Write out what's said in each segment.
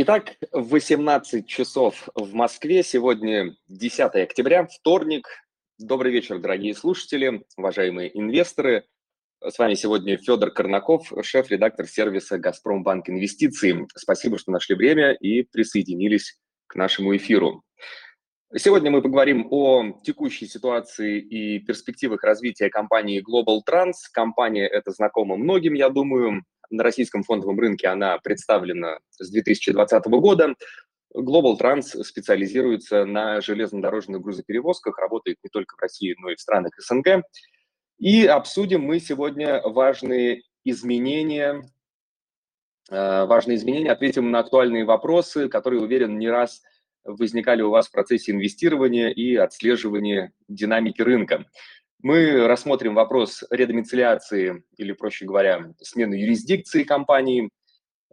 Итак, 18 часов в Москве. Сегодня 10 октября, вторник. Добрый вечер, дорогие слушатели, уважаемые инвесторы. С вами сегодня Федор Корнаков, шеф-редактор сервиса «Газпромбанк Инвестиции». Спасибо, что нашли время и присоединились к нашему эфиру. Сегодня мы поговорим о текущей ситуации и перспективах развития компании Global Trans. Компания эта знакома многим, я думаю на российском фондовом рынке она представлена с 2020 года. Global Trans специализируется на железнодорожных грузоперевозках, работает не только в России, но и в странах СНГ. И обсудим мы сегодня важные изменения, э, важные изменения, ответим на актуальные вопросы, которые, уверен, не раз возникали у вас в процессе инвестирования и отслеживания динамики рынка. Мы рассмотрим вопрос редомицеляции или, проще говоря, смены юрисдикции компании,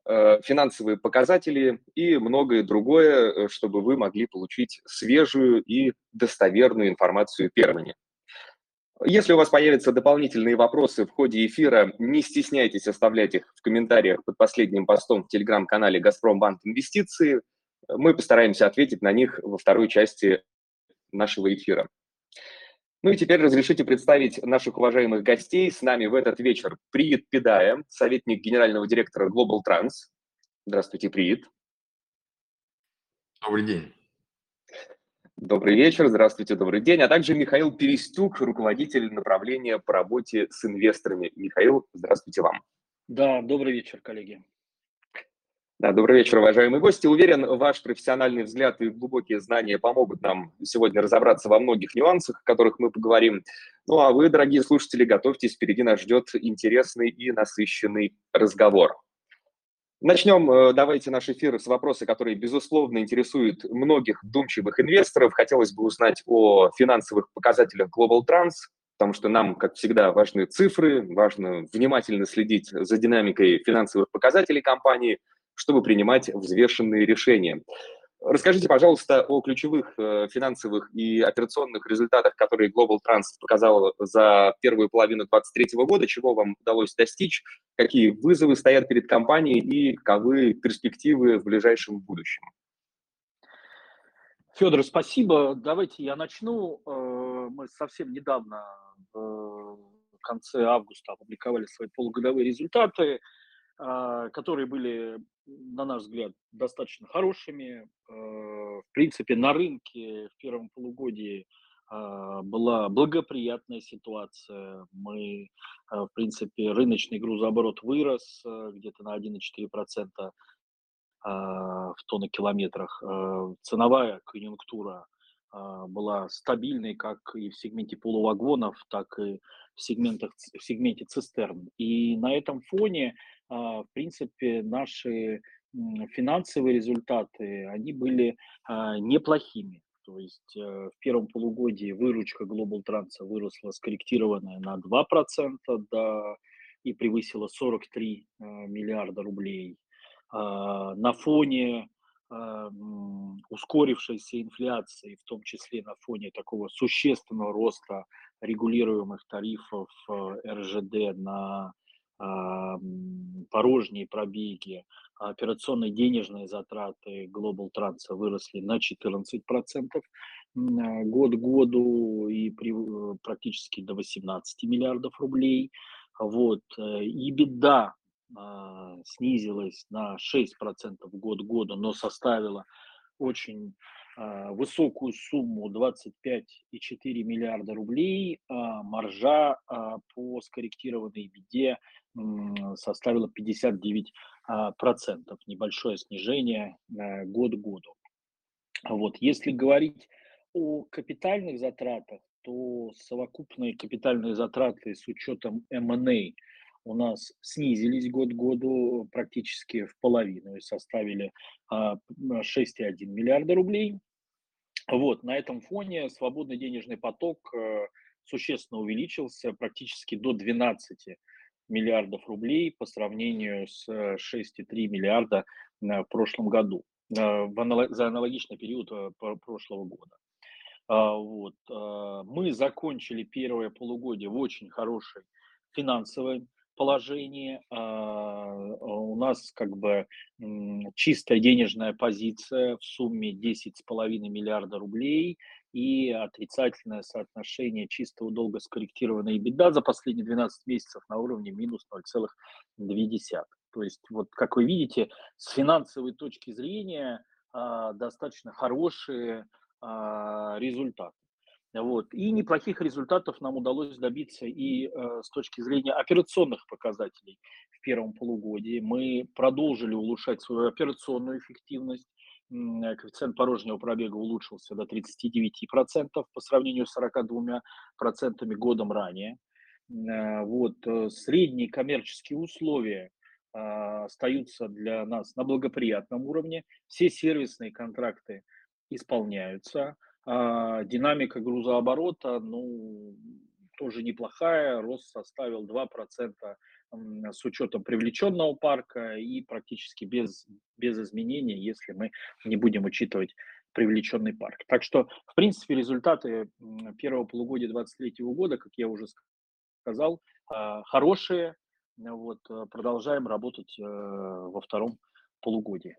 э, финансовые показатели и многое другое, э, чтобы вы могли получить свежую и достоверную информацию первыми. Если у вас появятся дополнительные вопросы в ходе эфира, не стесняйтесь оставлять их в комментариях под последним постом в телеграм-канале «Газпромбанк Инвестиции». Мы постараемся ответить на них во второй части нашего эфира. Ну и теперь разрешите представить наших уважаемых гостей. С нами в этот вечер Приит Педая, советник генерального директора Global Trans. Здравствуйте, Приит. Добрый день. Добрый вечер, здравствуйте, добрый день. А также Михаил Перестюк, руководитель направления по работе с инвесторами. Михаил, здравствуйте вам. Да, добрый вечер, коллеги. Да, добрый вечер, уважаемые гости. Уверен, ваш профессиональный взгляд и глубокие знания помогут нам сегодня разобраться во многих нюансах, о которых мы поговорим. Ну а вы, дорогие слушатели, готовьтесь, впереди нас ждет интересный и насыщенный разговор. Начнем, э, давайте наш эфир с вопроса, который, безусловно, интересует многих думчивых инвесторов. Хотелось бы узнать о финансовых показателях Global Trans, потому что нам, как всегда, важны цифры, важно внимательно следить за динамикой финансовых показателей компании – чтобы принимать взвешенные решения. Расскажите, пожалуйста, о ключевых э, финансовых и операционных результатах, которые Global Trans показал за первую половину 2023 года, чего вам удалось достичь, какие вызовы стоят перед компанией и каковы перспективы в ближайшем будущем. Федор, спасибо. Давайте я начну. Э, мы совсем недавно, в конце августа, опубликовали свои полугодовые результаты. Которые были, на наш взгляд, достаточно хорошими. А, в принципе, на рынке в первом полугодии а, была благоприятная ситуация. Мы, в принципе, рыночный грузооборот вырос где-то на 1,4% в тоннокилометрах. Ценовая конъюнктура была стабильной как и в сегменте полувагонов, так и в, сегментах, в сегменте цистерн. И на этом фоне а, в принципе, наши финансовые результаты, они были а, неплохими. То есть э, в первом полугодии выручка Global Trans выросла скорректированная на 2% до, и превысила 43 а, миллиарда рублей. На фоне ускорившейся инфляции, в том числе на фоне такого существенного роста регулируемых тарифов э, РЖД на порожние пробеги, операционные денежные затраты Global Trans выросли на 14% год к году и при, э, практически до 18 миллиардов рублей. Вот. Э, и беда а, снизилась на 6% год к году, но составила очень а, высокую сумму 25,4 миллиарда рублей, а маржа а, по скорректированной беде составила 59 процентов, небольшое снижение год к году. Вот. Если говорить о капитальных затратах, то совокупные капитальные затраты с учетом M&A у нас снизились год к году практически в половину и составили 6,1 миллиарда рублей. Вот, на этом фоне свободный денежный поток э, существенно увеличился практически до 12 миллиардов рублей по сравнению с 6,3 миллиарда в прошлом году, э, за аналогичный период э, прошлого года. А, вот. Мы закончили первое полугодие в очень хорошей финансовой положении. У нас как бы чистая денежная позиция в сумме 10,5 миллиарда рублей и отрицательное соотношение чистого долга скорректированной беда за последние 12 месяцев на уровне минус 0,2. То есть, вот как вы видите, с финансовой точки зрения достаточно хорошие результаты. Вот. И неплохих результатов нам удалось добиться и э, с точки зрения операционных показателей в первом полугодии. Мы продолжили улучшать свою операционную эффективность. Коэффициент порожнего пробега улучшился до 39% по сравнению с 42% годом ранее. Э, вот. Э, средние коммерческие условия э, остаются для нас на благоприятном уровне. Все сервисные контракты исполняются. А, динамика грузооборота, ну, тоже неплохая, рост составил 2% с учетом привлеченного парка и практически без, без изменений, если мы не будем учитывать привлеченный парк. Так что, в принципе, результаты первого полугодия 2023 года, как я уже сказал, а, хорошие. Вот, э, продолжаем работать э, во втором полугодии.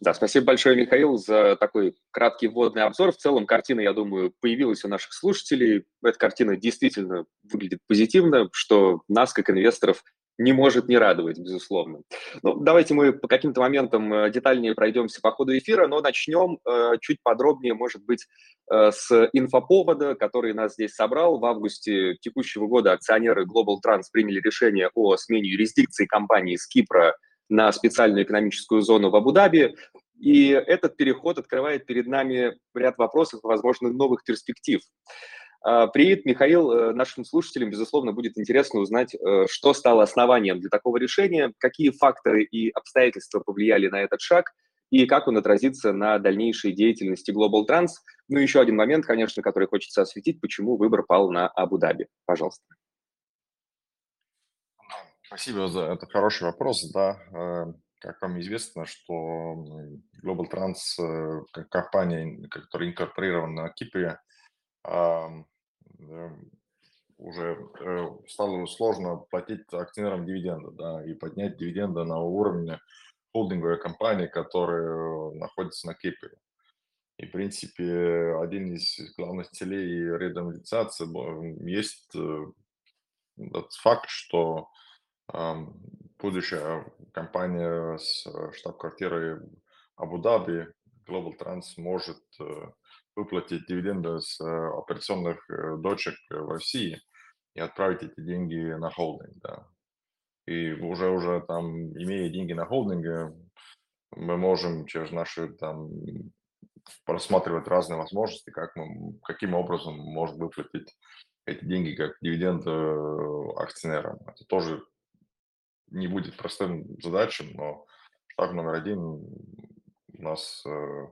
Да, спасибо большое, Михаил, за такой краткий вводный обзор. В целом картина, я думаю, появилась у наших слушателей. Эта картина действительно выглядит позитивно, что нас, как инвесторов, не может не радовать, безусловно. Ну, давайте мы по каким-то моментам э, детальнее пройдемся по ходу эфира, но начнем э, чуть подробнее, может быть, э, с инфоповода, который нас здесь собрал. В августе текущего года акционеры Global Trans приняли решение о смене юрисдикции компании с Кипра на специальную экономическую зону в Абу-Даби. И этот переход открывает перед нами ряд вопросов и, возможно, новых перспектив. А, привет, Михаил. Э, нашим слушателям, безусловно, будет интересно узнать, э, что стало основанием для такого решения, какие факторы и обстоятельства повлияли на этот шаг и как он отразится на дальнейшей деятельности Global Trans. Ну, еще один момент, конечно, который хочется осветить, почему выбор пал на Абу-Даби. Пожалуйста. Спасибо за это хороший вопрос. Да, э, как вам известно, что Global Trans, э, как компания, которая инкорпорирована на Кипре, э, уже стало сложно платить акционерам дивиденды, да, и поднять дивиденды на уровне холдинговой компании, которая находится на Кипре. И, в принципе, один из главных целей редомилитации есть тот факт, что будущая компания с э, штаб-квартирой Абу-Даби, Global Trans, может э, выплатить дивиденды с э, операционных дочек в России и отправить эти деньги на холдинг, да. И уже, уже там, имея деньги на холдинге, мы можем через наши там просматривать разные возможности, как мы, каким образом можно выплатить эти деньги как дивиденды акционерам. Это тоже не будет простым задачей, но шаг номер один у нас э,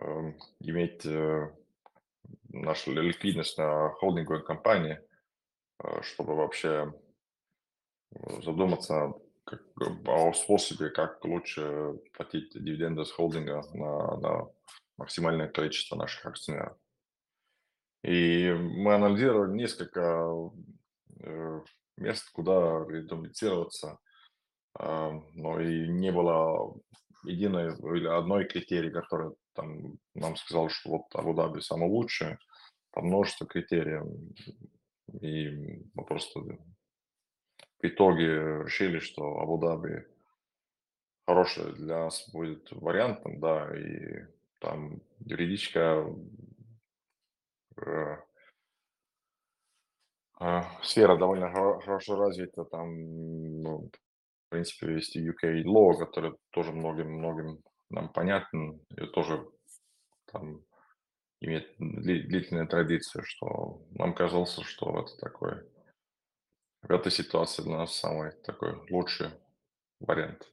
э, иметь э, нашу ликвидность на холдинговой компании, э, чтобы вообще э, задуматься как, о способе, как лучше платить дивиденды с холдинга на, на максимальное количество наших акционеров. И мы анализировали несколько э, мест, куда редомицироваться, но и не было единой или одной критерии, которая там нам сказал, что вот Абу-Даби самый лучший, там множество критериев, и мы просто в итоге решили, что Абу-Даби хороший для нас будет вариантом, да, и там юридическая э, а, сфера довольно хорошо развита, там, ну, в принципе, есть UK Law, который тоже многим-многим нам понятен, и тоже там имеет длительную традицию, что нам казалось, что это такой, в этой ситуации для нас самый такой лучший вариант.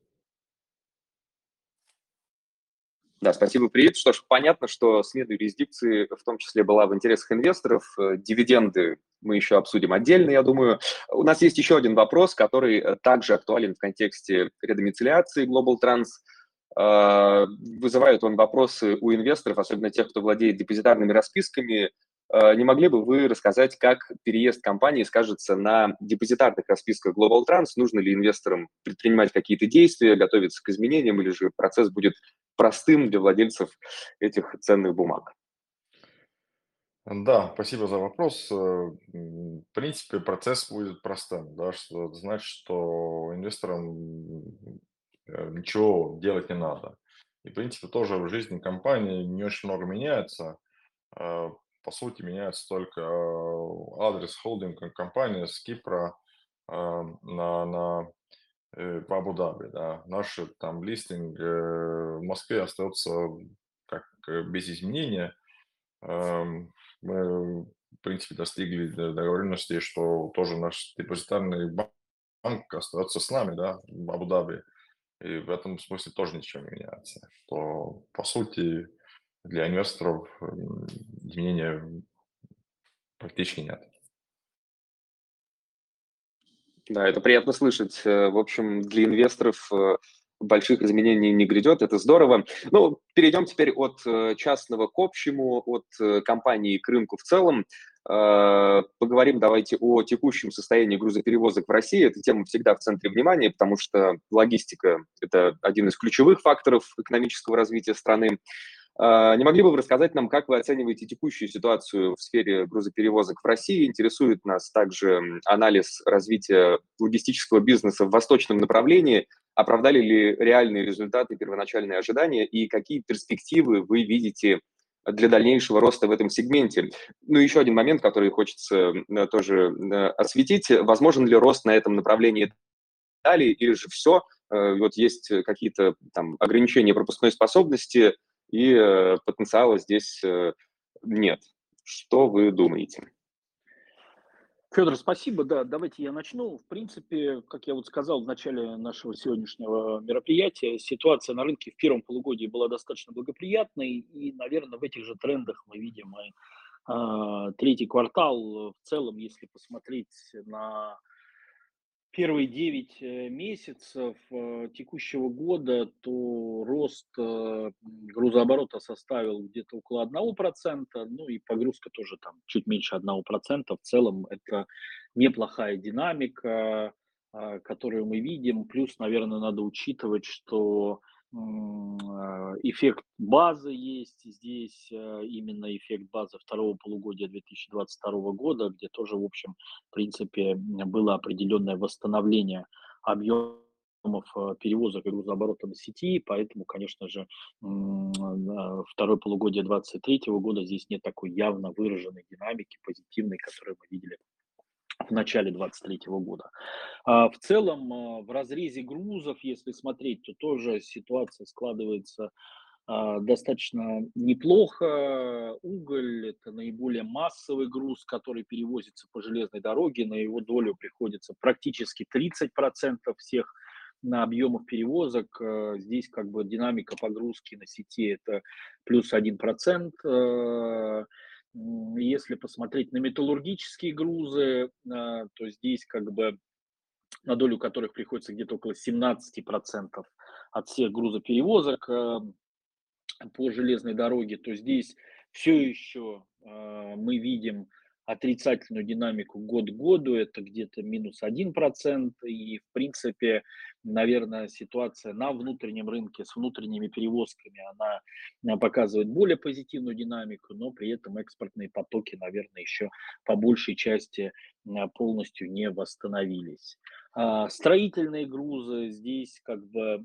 Да, спасибо, Привет. Что ж, понятно, что смена юрисдикции в том числе была в интересах инвесторов. Э, дивиденды мы еще обсудим отдельно, я думаю. У нас есть еще один вопрос, который э, также актуален в контексте редомицеляции Global Trans. Э, вызывает он вопросы у инвесторов, особенно тех, кто владеет депозитарными расписками. Э, не могли бы вы рассказать, как переезд компании скажется на депозитарных расписках Global Trans? Нужно ли инвесторам предпринимать какие-то действия, готовиться к изменениям, или же процесс будет простым для владельцев этих ценных бумаг? Да, спасибо за вопрос. Э, в принципе, процесс будет простым, да, что это значит, что инвесторам э, ничего делать не надо. И, в принципе, тоже в жизни компании не очень много меняется. Э, по сути, меняется только адрес холдинга компании с Кипра на, на в Абу-Даби. Да. Наш там листинг в Москве остается как без изменения. Эм, мы, в принципе, достигли договоренности, что тоже наш депозитарный банк остается с нами, да, в Абу-Даби. И в этом смысле тоже ничего не меняется. То, по сути, для инвесторов изменения практически нет. Да, это приятно слышать. Э, в общем, для инвесторов э, больших изменений не грядет, это здорово. Ну, перейдем теперь от э, частного к общему, от э, компании к рынку в целом. Э, поговорим давайте о текущем состоянии грузоперевозок в России. Эта тема всегда в центре внимания, потому что логистика – это один из ключевых факторов экономического развития страны. Не могли бы вы рассказать нам, как вы оцениваете текущую ситуацию в сфере грузоперевозок в России? Интересует нас также анализ развития логистического бизнеса в восточном направлении – Оправдали ли реальные результаты первоначальные ожидания и какие перспективы вы видите для дальнейшего роста в этом сегменте. Ну, еще один момент, который хочется э, тоже э, осветить. Возможен ли рост на этом направлении далее, или же все, э, вот есть какие-то там ограничения пропускной способности, и потенциала здесь нет. Что вы думаете? Федор, спасибо. Да, давайте я начну. В принципе, как я вот сказал в начале нашего сегодняшнего мероприятия, ситуация на рынке в первом полугодии была достаточно благоприятной, и, наверное, в этих же трендах мы видим и э, третий квартал. В целом, если посмотреть на первые 9 э, месяцев э, текущего года, то рост э, грузооборота составил где-то около 1%, ну и погрузка тоже там чуть меньше 1%. В целом это неплохая динамика, которую мы видим. Плюс, наверное, надо учитывать, что эффект базы есть. Здесь, э, именно эффект базы второго полугодия 2022 года, где тоже, в общем, в принципе, было определенное восстановление объемов э, перевозок и грузооборота на сети, поэтому, конечно же, второе полугодие 2023 года здесь нет такой явно выраженной динамики позитивной, которую мы видели в начале 2023 года. А в целом, а, в разрезе грузов, если смотреть, то тоже ситуация складывается а, достаточно неплохо. Уголь – это наиболее массовый груз, который перевозится по железной дороге. На его долю приходится практически 30% всех на объемах перевозок. Здесь как бы динамика погрузки на сети – это плюс 1%. Если посмотреть на металлургические грузы, а, то здесь как бы на долю которых приходится где-то около 17% от всех грузоперевозок а, по железной дороге, то здесь все еще а, мы видим отрицательную динамику год к году, это где-то минус 1%, и в принципе, наверное, ситуация на внутреннем рынке с внутренними перевозками, она э, показывает более позитивную динамику, но при этом экспортные потоки, наверное, еще по большей части э, полностью не восстановились. А, строительные грузы здесь как бы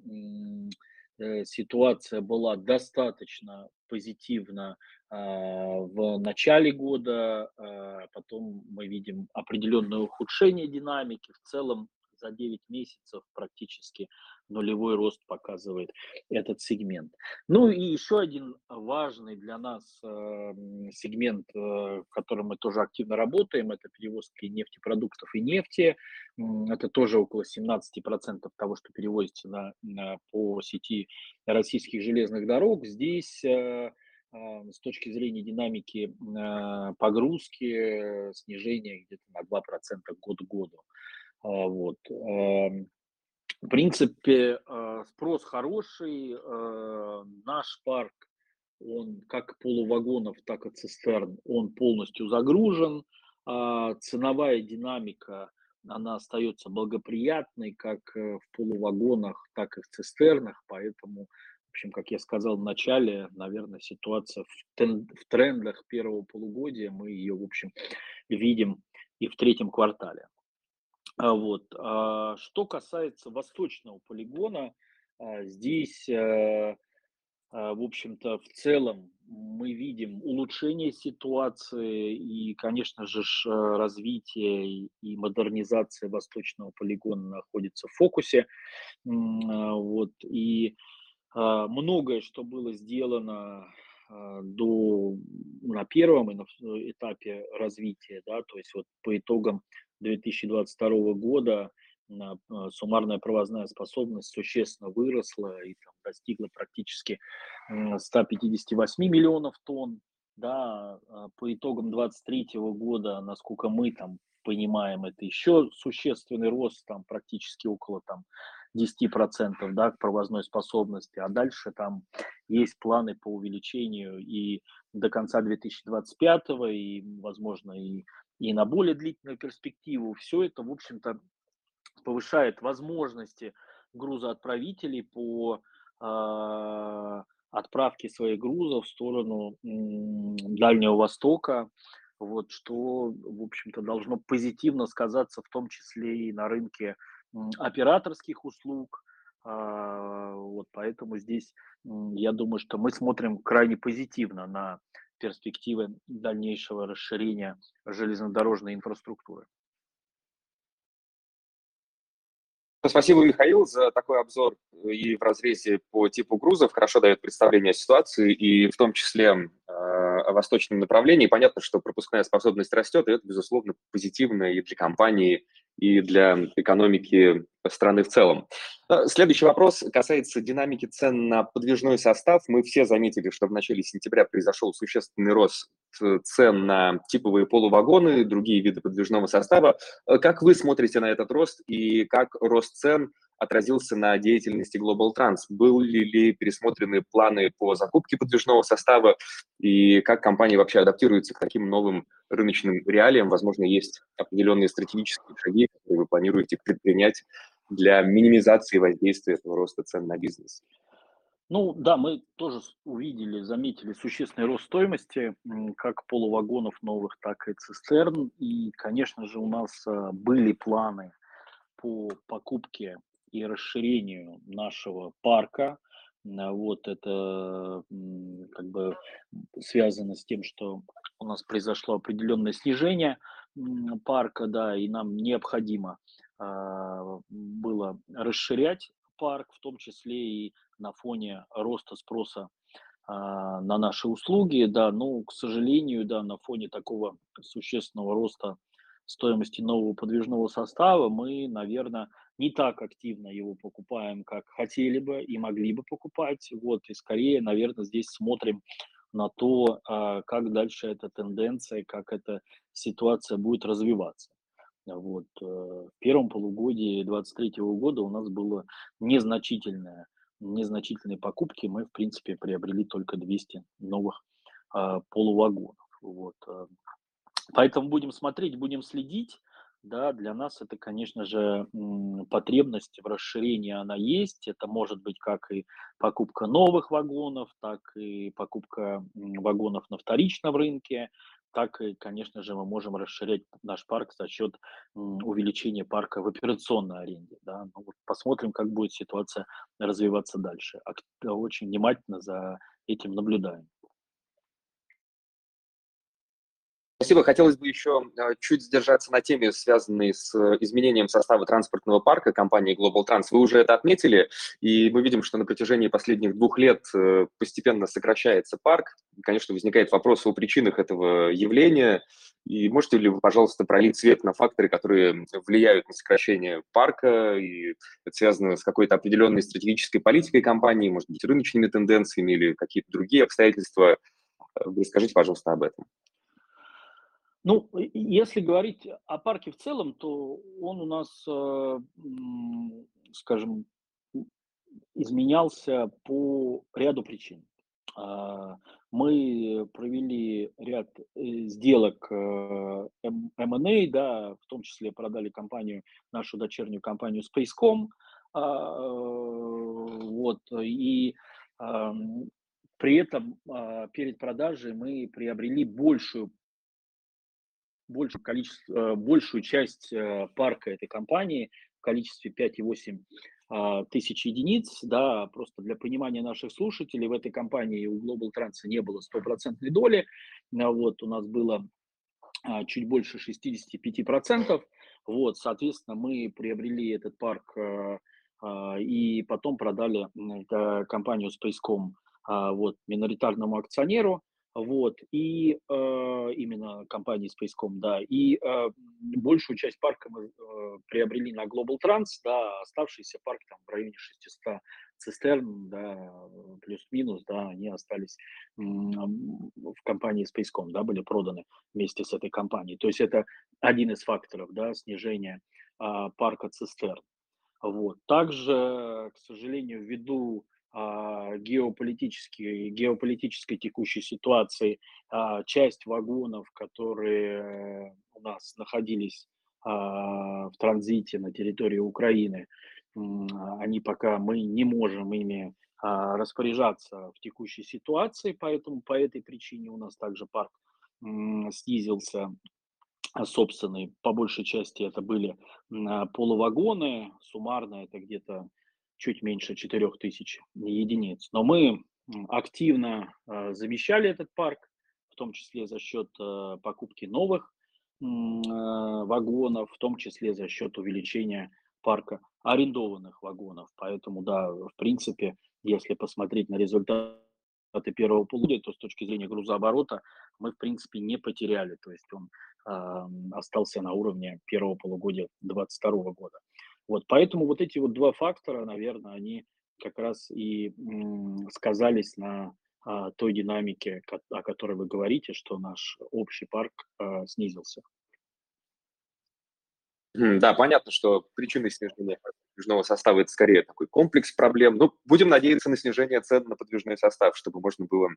ситуация была достаточно позитивна а, в начале года, а, потом мы видим определенное ухудшение динамики. В целом за 9 месяцев практически нулевой рост показывает этот сегмент. Ну и еще один важный для нас э, сегмент, э, в котором мы тоже активно работаем, это перевозки нефтепродуктов и нефти. Это тоже около 17% того, что перевозится на, на, по сети российских железных дорог. Здесь э, с точки зрения динамики погрузки снижение где-то на 2% год к году. А, вот. В принципе, а, спрос хороший. А, наш парк он как полувагонов, так и цистерн, он полностью загружен. А ценовая динамика, она остается благоприятной как э, в полувагонах, так и в цистернах, поэтому в общем, как я сказал в начале, наверное, ситуация в трендах первого полугодия, мы ее, в общем, видим и в третьем квартале. А вот. А что касается восточного полигона, а, здесь, э, в общем-то, в целом мы видим улучшение ситуации и, конечно же, развитие и модернизация восточного полигона находится в фокусе. Вот. И многое, что было сделано до, на первом этапе развития, да, то есть вот по итогам 2022 года а, суммарная провозная способность существенно выросла и там, достигла практически 158 миллионов тонн. Да, а, по итогам 2023 года, насколько мы там понимаем, это еще существенный рост, там практически около там, 10% да, к провозной способности, а дальше там есть планы по увеличению и до конца 2025 и, возможно, и и на более длительную перспективу. Все это, в общем-то, повышает возможности грузоотправителей по э, отправке своих грузов в сторону э, Дальнего Востока, вот, что, в общем-то, должно позитивно сказаться в том числе и на рынке операторских услуг. Э, вот, поэтому здесь, э, я думаю, что мы смотрим крайне позитивно на перспективы дальнейшего расширения железнодорожной инфраструктуры. Спасибо, Михаил, за такой обзор и в разрезе по типу грузов. Хорошо дает представление о ситуации и в том числе восточном направлении. Понятно, что пропускная способность растет, и это, безусловно, позитивно и для компании, и для экономики страны в целом. Э, следующий вопрос касается динамики цен на подвижной состав. Мы все заметили, что в начале сентября произошел существенный рост цен на типовые полувагоны, другие виды подвижного состава. Э, как вы смотрите на этот рост и как рост цен отразился на деятельности Global Trans? Были ли пересмотрены планы по закупке подвижного состава и как компания вообще адаптируется к таким новым рыночным реалиям? Возможно, есть определенные стратегические шаги, которые вы планируете предпринять для минимизации воздействия этого роста цен на бизнес? Ну да, мы тоже увидели, заметили существенный рост стоимости как полувагонов новых, так и цистерн. И, конечно же, у нас а, были планы по покупке и расширению нашего парка. Вот это как бы связано с тем, что у нас произошло определенное снижение парка, да, и нам необходимо а, было расширять парк, в том числе и на фоне роста спроса а, на наши услуги, да, но, к сожалению, да, на фоне такого существенного роста стоимости нового подвижного состава мы, наверное, не так активно его покупаем, как хотели бы и могли бы покупать, вот, и скорее, наверное, здесь смотрим на то, а, как дальше эта тенденция, как эта ситуация будет развиваться. Вот. Э, в первом полугодии 2023 года у нас было незначительное, незначительные покупки. Мы, в принципе, приобрели только 200 новых а, полувагонов. Вот. Э. Поэтому будем смотреть, будем следить. Да, для нас это, конечно же, потребность в расширении она есть. Это может быть как и покупка новых вагонов, так и покупка вагонов на вторичном рынке, так и, конечно же, мы можем расширять наш парк за счет увеличения парка в операционной аренде. Да? Ну, вот посмотрим, как будет ситуация развиваться дальше. Очень внимательно за этим наблюдаем. Спасибо. Хотелось бы еще а, чуть задержаться на теме, связанной с э, изменением состава транспортного парка компании Global Trans. Вы уже это отметили, и мы видим, что на протяжении последних двух лет э, постепенно сокращается парк. Конечно, возникает вопрос о причинах этого явления. И можете ли вы, пожалуйста, пролить свет на факторы, которые влияют на сокращение парка, и это связано с какой-то определенной стратегической политикой компании, может быть, рыночными тенденциями или какие-то другие обстоятельства? Э, расскажите, пожалуйста, об этом. Ну, если говорить о парке в целом, то он у нас, э, скажем, изменялся по ряду причин. мы провели ряд э, сделок M&A, э, да, в том числе продали компанию, нашу дочернюю компанию Spacecom, а, вот, и при этом а, перед продажей мы приобрели большую большую, количество, большую часть парка этой компании в количестве 5,8 а, тысяч единиц, да, просто для понимания наших слушателей, в этой компании у Global Trans не было стопроцентной доли, а, вот, у нас было а, чуть больше 65%, вот, соответственно, мы приобрели этот парк и потом продали компанию Spacecom вот, миноритарному акционеру, вот, и э, именно компании Spacecom, да, и э, большую часть парка мы э, приобрели на Global Trans, да, оставшийся парк там в районе 600 цистерн, да, плюс-минус, да, они остались в компании Spacecom, да, были проданы вместе с этой компанией. То есть это один из факторов, да, снижения э, парка цистерн. Вот. Также, к сожалению, ввиду геополитической, геополитической текущей ситуации а, часть вагонов, которые у нас находились а, в транзите на территории Украины, они пока мы не можем ими распоряжаться в текущей ситуации, поэтому по этой причине у нас также парк снизился собственный. По большей части это были полувагоны, суммарно это где-то чуть меньше 4000 единиц. Но мы активно э, замещали этот парк, в том числе за счет э, покупки новых э, вагонов, в том числе за счет увеличения парка арендованных вагонов. Поэтому, да, в принципе, если посмотреть на результаты первого полугодия, то с точки зрения грузооборота мы, в принципе, не потеряли. То есть он э, остался на уровне первого полугодия 2022 года. Вот, поэтому вот эти вот два фактора, наверное, они как раз и сказались на а, той динамике, о которой вы говорите, что наш общий парк а, снизился. Да, понятно, что причиной снижения подвижного состава это скорее такой комплекс проблем. Ну, будем надеяться на снижение цен на подвижной состав, чтобы можно было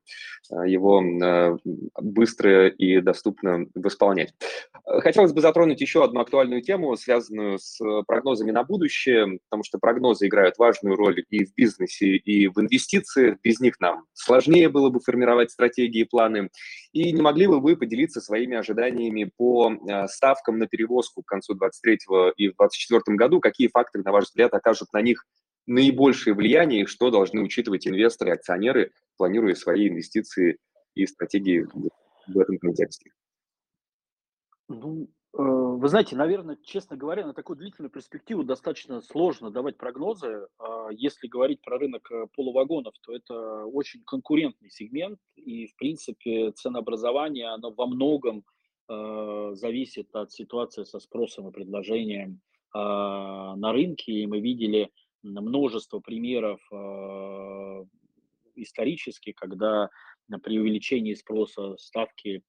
а, его а, быстро и доступно восполнять. Хотелось бы затронуть еще одну актуальную тему, связанную с прогнозами на будущее, потому что прогнозы играют важную роль и в бизнесе, и в инвестициях. Без них нам сложнее было бы формировать стратегии и планы. И не могли бы вы поделиться своими ожиданиями по ставкам на перевозку к концу 2023 и 2024 году? Какие факторы, на ваш взгляд, окажут на них наибольшее влияние и что должны учитывать инвесторы, акционеры, планируя свои инвестиции и стратегии в этом контексте? Ну, э, вы знаете, наверное, честно говоря, на такую длительную перспективу достаточно сложно давать прогнозы. А если говорить про рынок э, полувагонов, то это очень конкурентный сегмент, и, в принципе, ценообразование, оно во многом э, зависит от ситуации со спросом и предложением на рынке, и мы видели множество примеров исторически, когда при увеличении спроса ставки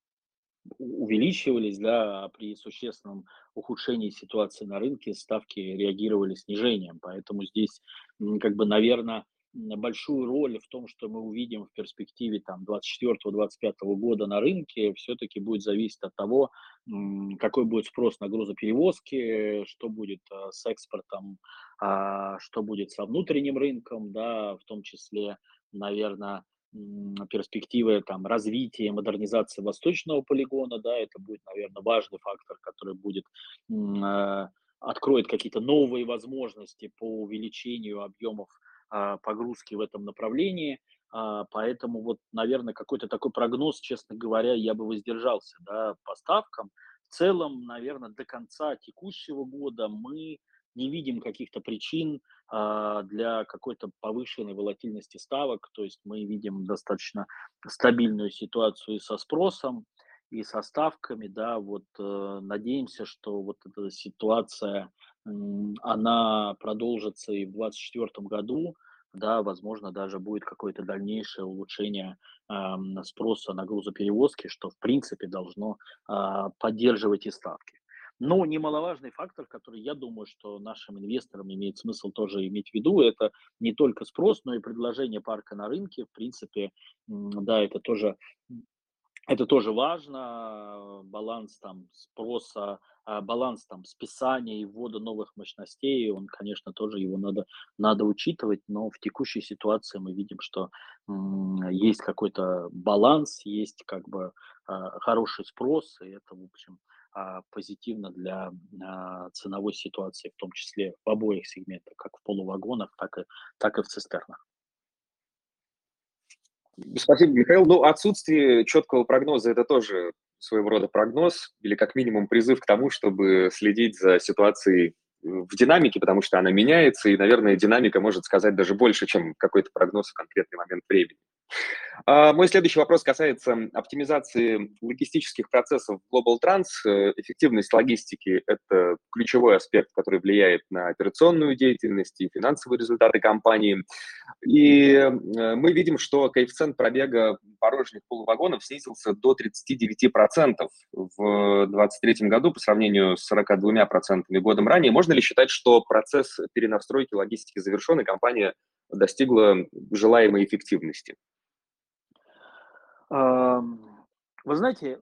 увеличивались, да, а при существенном ухудшении ситуации на рынке ставки реагировали снижением. Поэтому здесь, как бы, наверное, большую роль в том, что мы увидим в перспективе там 24-25 года на рынке, все-таки будет зависеть от того, какой будет спрос на грузоперевозки, что будет а, с экспортом, а, что будет со внутренним рынком, да, в том числе, наверное, перспективы там, развития, модернизации восточного полигона, да, это будет, наверное, важный фактор, который будет, э, откроет какие-то новые возможности по увеличению объемов э, погрузки в этом направлении, э, поэтому вот, наверное, какой-то такой прогноз, честно говоря, я бы воздержался, да, по ставкам. В целом, наверное, до конца текущего года мы не видим каких-то причин а, для какой-то повышенной волатильности ставок. То есть мы видим достаточно стабильную ситуацию со спросом, и со ставками, да, вот э, надеемся, что вот эта ситуация, она продолжится и в 2024 году, да, возможно, даже будет какое-то дальнейшее улучшение э, спроса на грузоперевозки, что, в принципе, должно э, поддерживать и ставки. Но немаловажный фактор, который я думаю, что нашим инвесторам имеет смысл тоже иметь в виду, это не только спрос, но и предложение парка на рынке. В принципе, да, это тоже это тоже важно, баланс там спроса, а, баланс там списания и ввода новых мощностей, он, конечно, тоже его надо, надо учитывать, но в текущей ситуации мы видим, что есть какой-то баланс, есть как бы а, хороший спрос, и это, в общем, а, позитивно для ценовой ситуации, в том числе в обоих сегментах, как в полувагонах, так и, так и в цистернах. Спасибо, Михаил. Ну, отсутствие четкого прогноза – это тоже своего рода прогноз или как минимум призыв к тому, чтобы следить за ситуацией в динамике, потому что она меняется, и, наверное, динамика может сказать даже больше, чем какой-то прогноз в конкретный момент времени. А, мой следующий вопрос касается оптимизации логистических процессов Global Trans. Э, эффективность логистики – это ключевой аспект, который влияет на операционную деятельность и финансовые результаты компании. И э, мы видим, что коэффициент пробега порожних полувагонов снизился до 39% в 2023 году по сравнению с 42% годом ранее. Можно ли считать, что процесс перенастройки логистики завершен, и компания достигла желаемой эффективности? Вы знаете,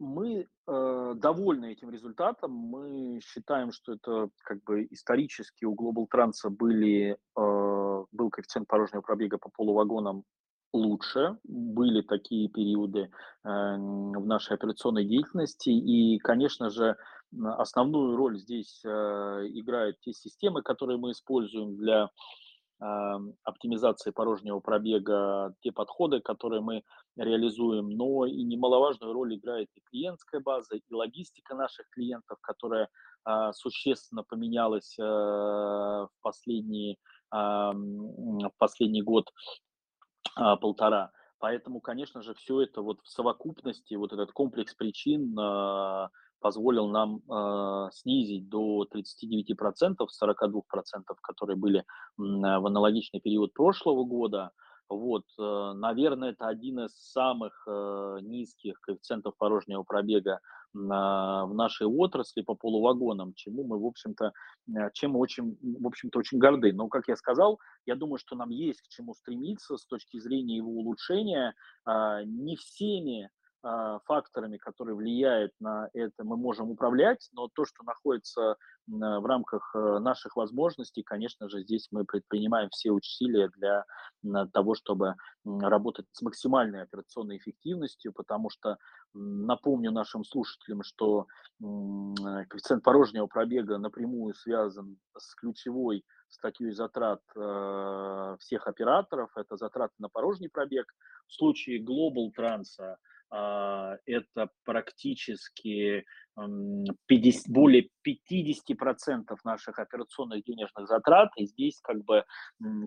мы э, довольны этим результатом. Мы считаем, что это как бы исторически у Global Trans были, э, был коэффициент порожнего пробега по полувагонам лучше. Были такие периоды э, в нашей операционной деятельности. И, конечно же, основную роль здесь играют те системы, которые мы используем для оптимизации порожнего пробега, те подходы, которые мы реализуем, но и немаловажную роль играет и клиентская база, и логистика наших клиентов, которая а, существенно поменялась а, в, последний, в последний год а. Поэтому, конечно же, все это вот в совокупности, вот этот комплекс причин а, позволил нам э, снизить до 39%, с 42%, которые были в аналогичный период прошлого года. Вот, э, наверное, это один из самых э, низких коэффициентов порожнего пробега в нашей отрасли по полувагонам, чему мы, в общем-то, чем мы очень, в общем-то, очень горды. Но, как я сказал, я думаю, что нам есть к чему стремиться с точки зрения его улучшения. Не всеми а, факторами, которые влияют на это, мы можем управлять, но то, что находится в рамках э, наших возможностей, конечно же, здесь мы предпринимаем все усилия для того, чтобы работать с максимальной операционной эффективностью, потому что напомню нашим слушателям, что коэффициент порожнего пробега напрямую связан с ключевой статьей затрат э, всех операторов, это затраты на порожний пробег. В случае Global Trans а, это практически 50, более 50% наших операционных денежных затрат. И здесь, как бы,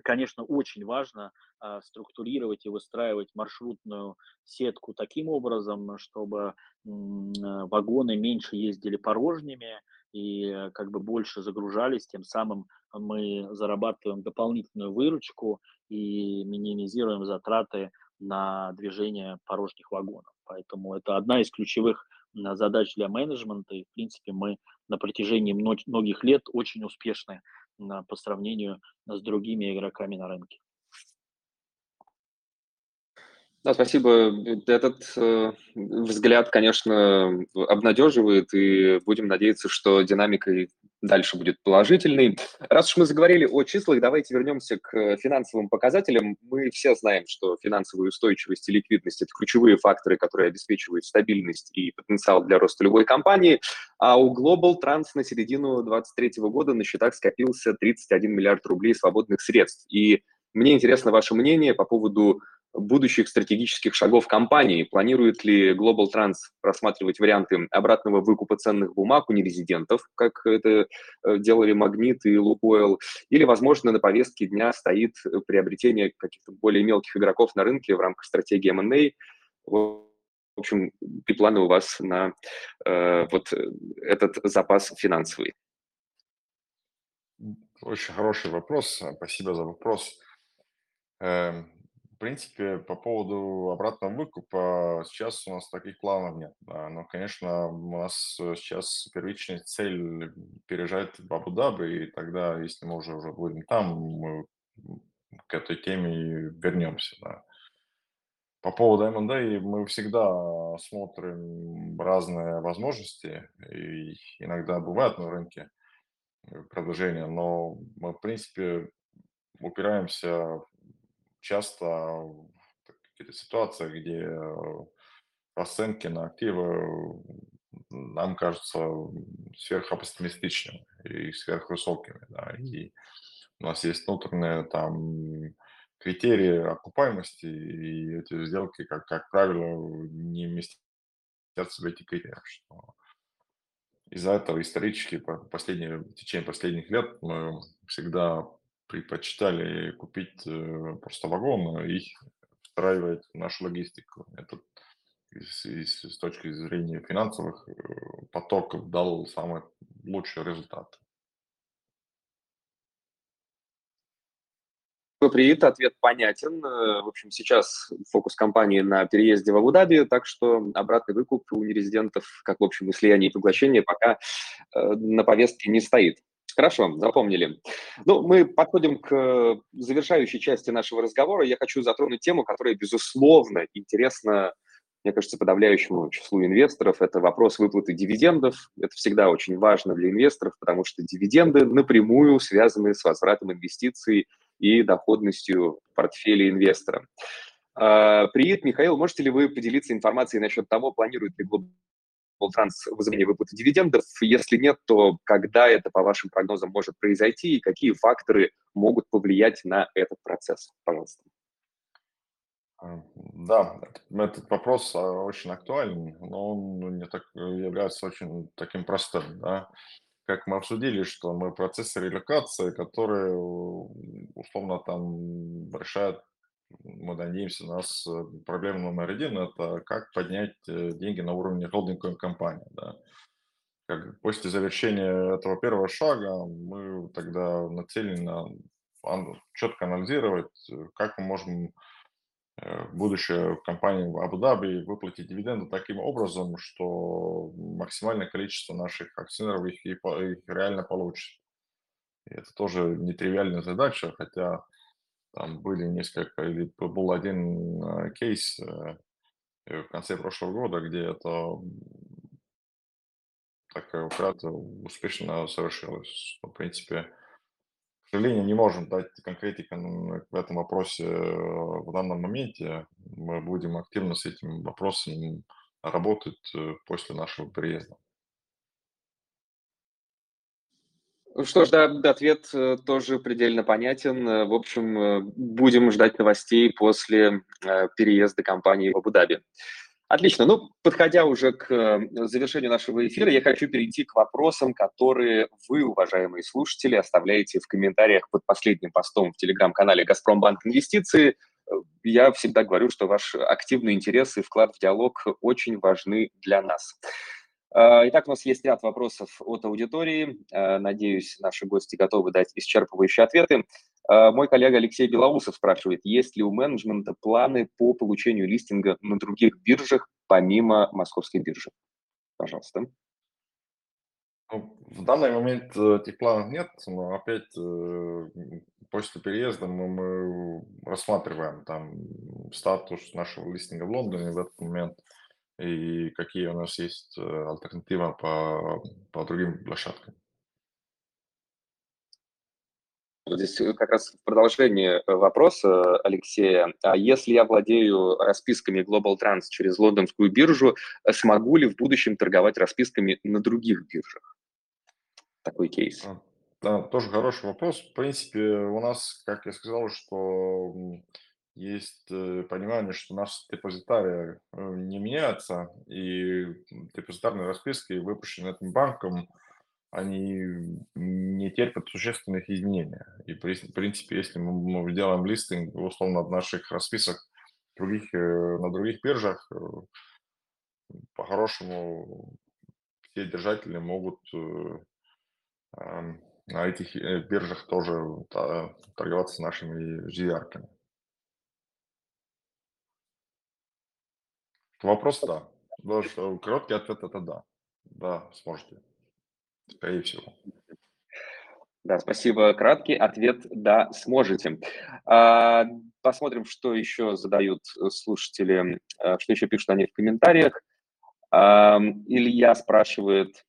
конечно, очень важно а, структурировать и выстраивать маршрутную сетку таким образом, чтобы вагоны меньше ездили порожними и как бы больше загружались, тем самым мы зарабатываем дополнительную выручку и минимизируем затраты на движение порожних вагонов. Поэтому это одна из ключевых задач для менеджмента. И, в принципе, мы на протяжении многих лет очень успешны по сравнению с другими игроками на рынке. Да, спасибо. Этот э, взгляд, конечно, обнадеживает, и будем надеяться, что динамика дальше будет положительной. Раз уж мы заговорили о числах, давайте вернемся к финансовым показателям. Мы все знаем, что финансовая устойчивость и ликвидность – это ключевые факторы, которые обеспечивают стабильность и потенциал для роста любой компании. А у Global Trans на середину 2023 года на счетах скопился 31 миллиард рублей свободных средств. И мне интересно ваше мнение по поводу будущих стратегических шагов компании? Планирует ли Global Trans рассматривать варианты обратного выкупа ценных бумаг у нерезидентов, как это э, делали Магнит и Лукойл? Или, возможно, на повестке дня стоит приобретение каких-то более мелких игроков на рынке в рамках стратегии M&A? В общем, какие планы у вас на э, вот этот запас финансовый? Очень хороший вопрос. Спасибо за вопрос. Эм, В принципе, по поводу обратного выкупа сейчас у нас таких планов нет. Но, конечно, у нас э, сейчас первичная цель переезжать в Абу-Даби, и тогда, если мы уже, уже будем там, мы к этой теме вернемся. Да. По поводу M&A мы всегда смотрим разные возможности, и иногда бывает на рынке предложения, но мы, в принципе, упираемся часто какие-то ситуации, где э, расценки на активы нам кажутся сверхоптимистичными и сверхвысокими. Да. И у нас есть внутренние там критерии окупаемости, и эти сделки, как, как правило, не вместятся в эти критерии. Что из-за этого исторически по последние, в течение последних лет мы всегда предпочитали купить э, просто вагон и встраивать в нашу логистику. Это из, с точки зрения финансовых э, потоков дал самый лучший результат. Привет, ответ понятен. Э, в общем, сейчас фокус компании на переезде в Абу-Даби, так что обратный выкуп у нерезидентов, как в общем и слияние и поглощение, пока на повестке не стоит. Хорошо, запомнили. Ну, мы подходим к завершающей части нашего разговора. Я хочу затронуть тему, которая, безусловно, интересна, мне кажется, подавляющему числу инвесторов. Это вопрос выплаты дивидендов. Это всегда очень важно для инвесторов, потому что дивиденды напрямую связаны с возвратом инвестиций и доходностью портфеля инвестора. А, привет, Михаил. Можете ли вы поделиться информацией насчет того, планирует ли Транс возымение выплаты дивидендов? Если нет, то когда это, по вашим прогнозам, может произойти и какие факторы могут повлиять на этот процесс? Пожалуйста. А, да, этот вопрос а, очень актуален, но он ну, не так является очень таким простым. Да? Как мы обсудили, что мы процессы релокации, которые условно там решают мы надеемся, у нас э, проблема номер один– это как поднять э, деньги на уровне холдинговой компании. Да. Как после завершения этого первого шага мы тогда нацелены четко анализировать, э, как мы можем будущее компании в Абу-Даби выплатить дивиденды таким образом, что максимальное количество наших акционеров их, их реально получит. И это тоже нетривиальная задача, хотя там были несколько, или был один э, кейс э, э, в конце прошлого года, где это такая украта успешно совершилось. В принципе, к сожалению, не можем дать конкретики в этом вопросе в данном моменте. Мы будем активно с этим вопросом работать после нашего приезда. Что ж, да, ответ э, тоже предельно понятен. Э, в общем, э, будем ждать новостей после переезда компании в Абу-Даби. Отлично. Ну, подходя уже к завершению нашего эфира, я хочу перейти к вопросам, которые вы, уважаемые слушатели, оставляете в комментариях под последним постом в телеграм-канале «Газпромбанк Инвестиции». Я всегда говорю, что ваш активный интерес и вклад в диалог очень важны для нас. А, итак, у нас есть ряд вопросов от аудитории. А, надеюсь, наши гости готовы дать исчерпывающие ответы. А, мой коллега Алексей Белоусов спрашивает, есть ли у менеджмента планы по получению листинга на других биржах, помимо московской биржи? Пожалуйста. Ну, в данный момент э, этих планов нет, но опять э, после переезда мы, мы рассматриваем там статус нашего листинга в Лондоне в этот момент – и какие у нас есть э, альтернативы по, по другим площадкам. Здесь э, как раз в продолжение э, вопроса Алексея. А если я владею расписками Global Trans через лондонскую биржу, смогу ли в будущем торговать расписками на других биржах? Такой кейс. А, да, тоже хороший вопрос. В принципе, у нас, как я сказал, что есть э, понимание, что наши депозитарии э, не меняются, и депозитарные расписки, выпущенные этим банком, они не терпят существенных изменений. И, в принципе, если мы делаем листинг, условно, от наших расписок других, э, на других биржах, по-хорошему все держатели могут на этих биржах тоже торговаться нашими GR-ками. Вопрос да. Короткий ответ это да. Да, сможете. Скорее всего. Да, спасибо. Краткий ответ – да, сможете. А, посмотрим, что еще задают слушатели, а, что еще пишут они в комментариях. А, Илья спрашивает,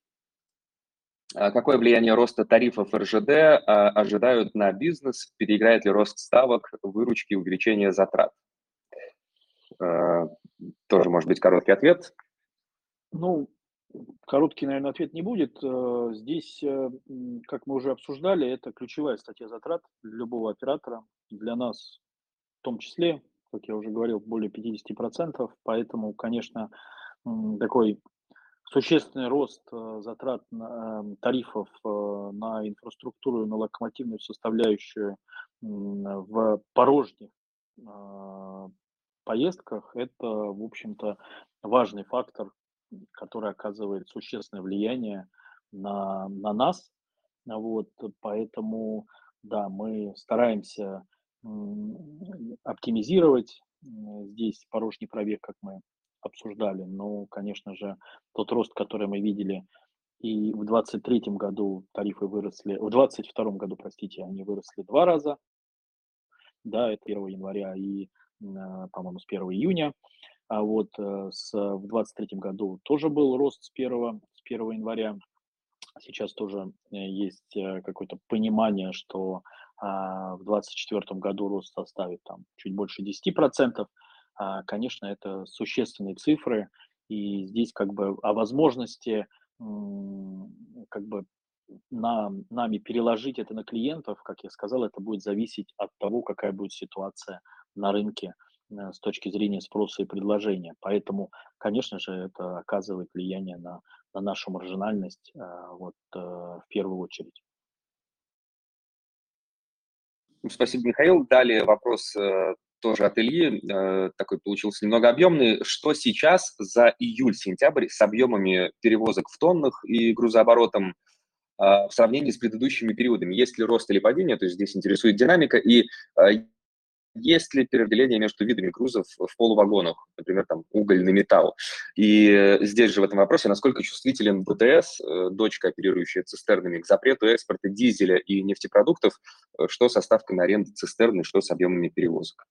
какое влияние роста тарифов РЖД ожидают на бизнес? Переиграет ли рост ставок, выручки, увеличение затрат? Тоже, может быть, короткий ответ. Ну, Короткий, наверное, ответ не будет. Э, здесь, э, как мы уже обсуждали, это ключевая статья затрат для любого оператора, для нас в том числе, как я уже говорил, более 50%. Поэтому, конечно, такой существенный рост э, затрат на, тарифов на инфраструктуру на локомотивную составляющую в порожних поездках, это, в общем-то, важный фактор который оказывает существенное влияние на, на нас. Вот, поэтому, да, мы стараемся оптимизировать здесь порожний пробег, как мы обсуждали. Но, конечно же, тот рост, который мы видели и в 2023 году тарифы выросли, в 2022 году, простите, они выросли два раза. Да, это 1 января и, по-моему, с 1 июня. А вот э, с, в 2023 году тоже был рост с 1, с 1 января. Сейчас тоже э, есть э, какое-то понимание, что а, в 2024 году рост составит там чуть больше 10%. А, конечно, это существенные цифры, и здесь как бы о возможности как бы на, нами переложить это на клиентов, как я сказал, это будет зависеть от того, какая будет ситуация на рынке Э, с точки зрения спроса и предложения. Поэтому, конечно же, это оказывает влияние на, на нашу маржинальность э, вот, э, в первую очередь. Спасибо, Михаил. Далее вопрос тоже от Ильи, такой получился немного объемный. Что сейчас за июль-сентябрь с объемами перевозок в тоннах и грузооборотом в сравнении с предыдущими периодами? Есть ли рост или падение? То есть здесь интересует динамика. И есть ли переделение между видами грузов в полувагонах, например, там уголь на металл. И здесь же в этом вопросе, насколько чувствителен БТС, э, дочка, оперирующая цистернами, к запрету экспорта дизеля и нефтепродуктов, э, что со ставкой на аренду цистерны, что с объемами перевозок?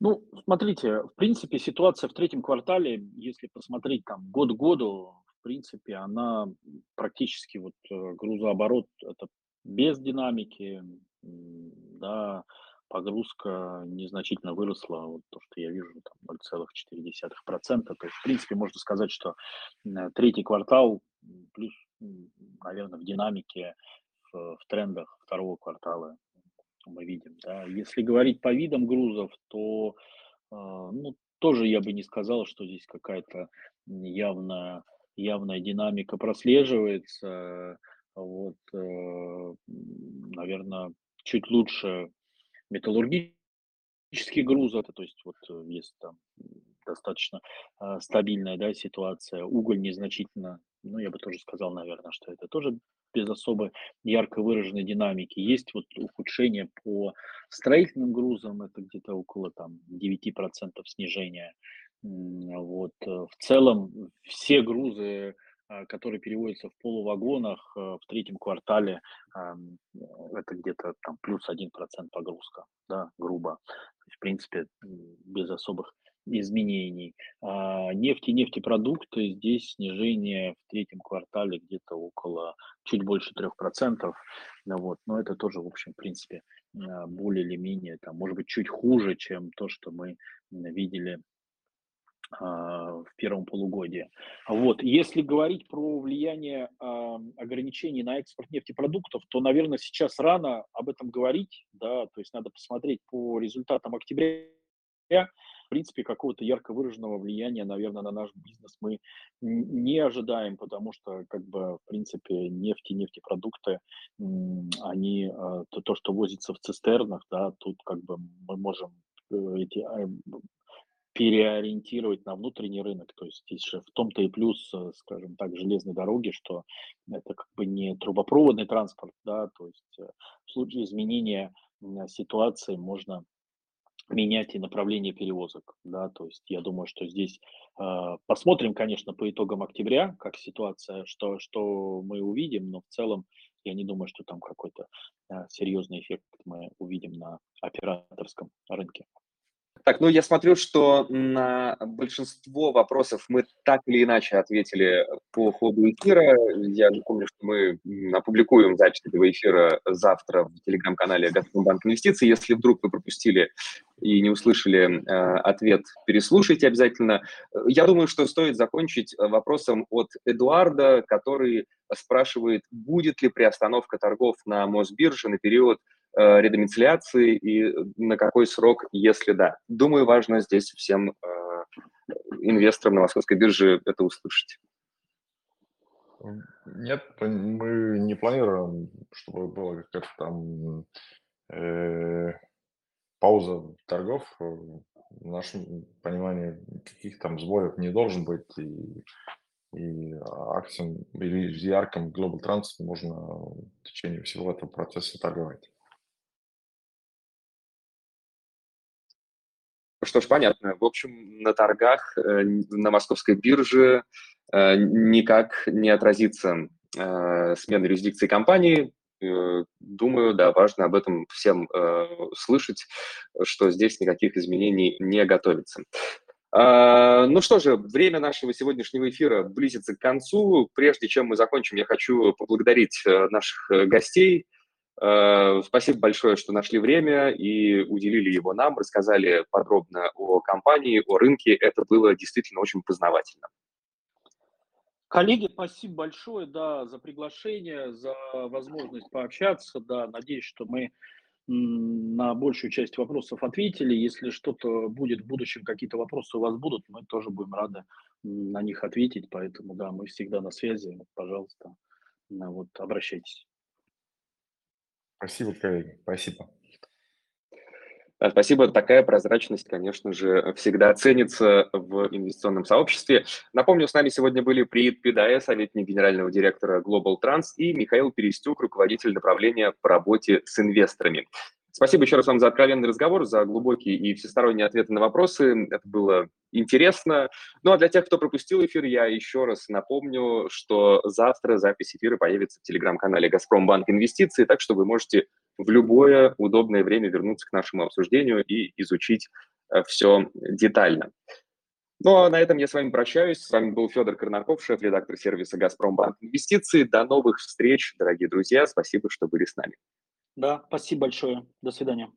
Ну, смотрите, в принципе, ситуация в третьем квартале, если посмотреть там год к году, в принципе, она практически вот э, грузооборот это без динамики, да, погрузка незначительно выросла, вот то, что я вижу, там 0,4%. То есть, в принципе, можно сказать, что третий квартал плюс, наверное, в динамике, в, в трендах второго квартала мы видим. Да. Если говорить по видам грузов, то а, ну, тоже я бы не сказал, что здесь какая-то явная, явная динамика прослеживается. Вот, э, наверное, чуть лучше металлургических грузов, то есть вот э, есть там достаточно э, стабильная да, ситуация, уголь незначительно, ну, я бы тоже сказал, наверное, что это тоже без особо ярко выраженной динамики. Есть вот ухудшение по строительным грузам, это где-то около там 9% снижения. Вот. Э, в целом все грузы а, которые переводятся в полувагонах э, в третьем квартале, это где-то там плюс 1% погрузка, да, грубо. в принципе, без особых изменений. А нефть и нефтепродукты, здесь снижение в третьем квартале где-то около чуть больше 3%. Ну вот, но это тоже, в общем, в принципе, а, более или менее, там, может быть, чуть хуже, чем то, что мы видели в первом полугодии. Вот. Если говорить про влияние э, ограничений на экспорт нефтепродуктов, то, наверное, сейчас рано об этом говорить, да, то есть надо посмотреть по результатам октября. В принципе, какого-то ярко выраженного влияния, наверное, на наш бизнес мы не ожидаем, потому что, как бы, в принципе, нефть и нефтепродукты, они, а, то, то, что возится в цистернах, да, тут как бы мы можем э, эти переориентировать на внутренний рынок. То есть здесь же в том-то и плюс, э, скажем так, железной дороги, что это как бы не трубопроводный транспорт, да, то есть э, в случае изменения ситуации можно менять и направление перевозок, да, то есть я думаю, что здесь э, посмотрим, конечно, по итогам октября, как ситуация, что, что мы увидим, но в целом я не думаю, что там какой-то э, серьезный эффект мы увидим на операторском рынке. Так, ну я смотрю, что на большинство вопросов мы так или иначе ответили по ходу эфира. Я напомню, что мы опубликуем запись этого эфира завтра в телеграм-канале «Газпромбанк Инвестиции». Если вдруг вы пропустили и не услышали э, ответ, переслушайте обязательно. Я думаю, что стоит закончить вопросом от Эдуарда, который спрашивает, будет ли приостановка торгов на Мосбирже на период э, редомицеляции и на какой срок, если да. Думаю, важно здесь всем э, инвесторам на московской бирже это услышать. Нет, мы не планируем, чтобы была какая-то там э, пауза торгов. В нашем понимании каких там сбоев не должен быть. И, и акциям или ярком Global Trans можно в течение всего этого процесса торговать. Что ж, понятно. В общем, на торгах э, на московской бирже э, никак не отразится э, смена юрисдикции компании. Думаю, да, важно об этом всем слышать, что здесь никаких изменений не готовится. А, ну что же, время нашего сегодняшнего эфира близится к концу. Прежде чем мы закончим, я хочу поблагодарить наших гостей – спасибо большое, что нашли время и уделили его нам, рассказали подробно о компании, о рынке. Это было действительно очень познавательно. Коллеги, спасибо большое, да, за приглашение, за возможность пообщаться, да, надеюсь, что мы на большую часть вопросов ответили. Если что-то будет в будущем, какие-то вопросы у вас будут, мы тоже будем рады на них ответить, поэтому, да, мы всегда на связи, пожалуйста, вот, обращайтесь. Спасибо, коллеги. Спасибо. Спасибо. Такая прозрачность, конечно же, всегда ценится в инвестиционном сообществе. Напомню, с нами сегодня были Приит Педая, советник генерального директора Global Trans, и Михаил Перестюк, руководитель направления по работе с инвесторами. Спасибо еще раз вам за откровенный разговор, за глубокие и всесторонние ответы на вопросы. Это было интересно. Ну а для тех, кто пропустил эфир, я еще раз напомню, что завтра запись эфира появится в телеграм-канале «Газпромбанк Инвестиции», так что вы можете в любое удобное время вернуться к нашему обсуждению и изучить э, все детально. Ну а на этом я с вами прощаюсь. С вами был Федор Корнаков, шеф-редактор сервиса «Газпромбанк Инвестиции». До новых встреч, дорогие друзья. Спасибо, что были с нами. Да, спасибо большое. До свидания.